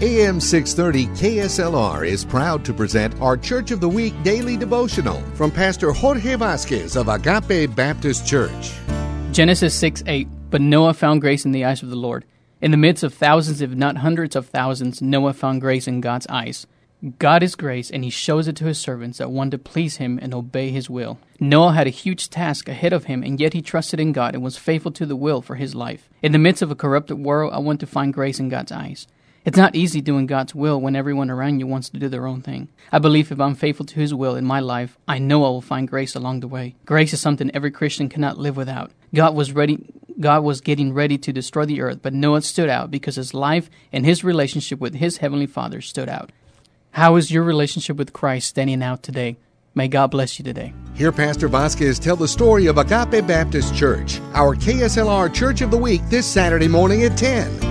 AM 630 KSLR is proud to present our Church of the Week daily devotional from Pastor Jorge Vazquez of Agape Baptist Church. Genesis 6 8. But Noah found grace in the eyes of the Lord. In the midst of thousands, if not hundreds of thousands, Noah found grace in God's eyes. God is grace, and He shows it to His servants that want to please Him and obey His will. Noah had a huge task ahead of him, and yet he trusted in God and was faithful to the will for his life. In the midst of a corrupted world, I want to find grace in God's eyes. It's not easy doing God's will when everyone around you wants to do their own thing. I believe if I'm faithful to His will in my life, I know I will find grace along the way. Grace is something every Christian cannot live without. God was ready. God was getting ready to destroy the earth, but Noah stood out because his life and his relationship with his heavenly Father stood out. How is your relationship with Christ standing out today? May God bless you today. Hear Pastor Vazquez tell the story of Agape Baptist Church, our KSLR Church of the Week this Saturday morning at 10,